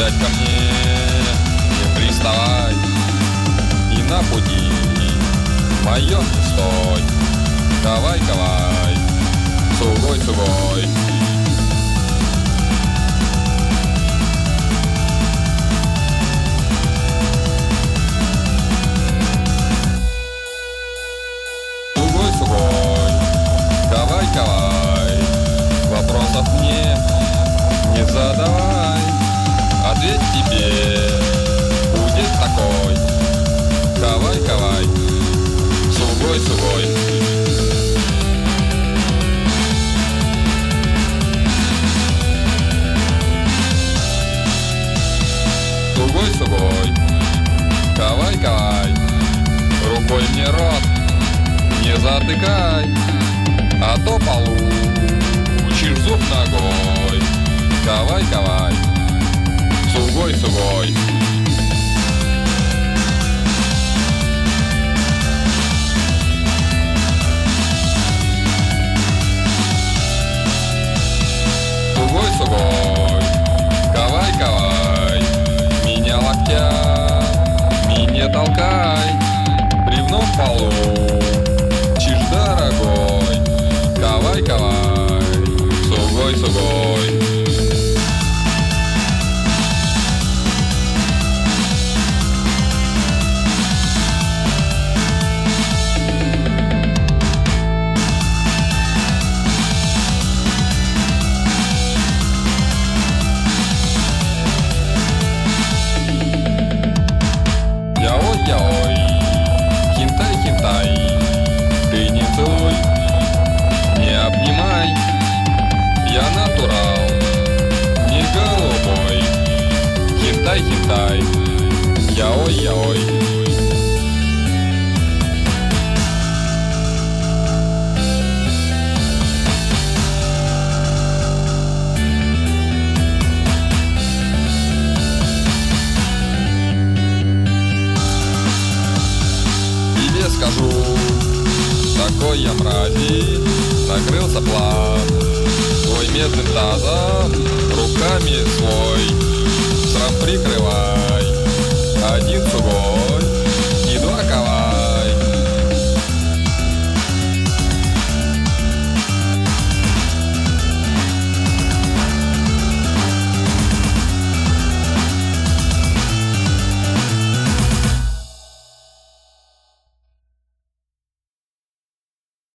опять ко мне не приставай. И на пути. Мое стой Давай, давай, сугой, сугой ответ тебе будет такой. Давай, давай, сугой, сугой. Сугой, сугой, давай, давай, рукой мне рот не затыкай, а то получишь хинтай, хинтай, яой, яой. Тебе скажу, такой я мрази, накрылся план, свой медным тазом, руками свой,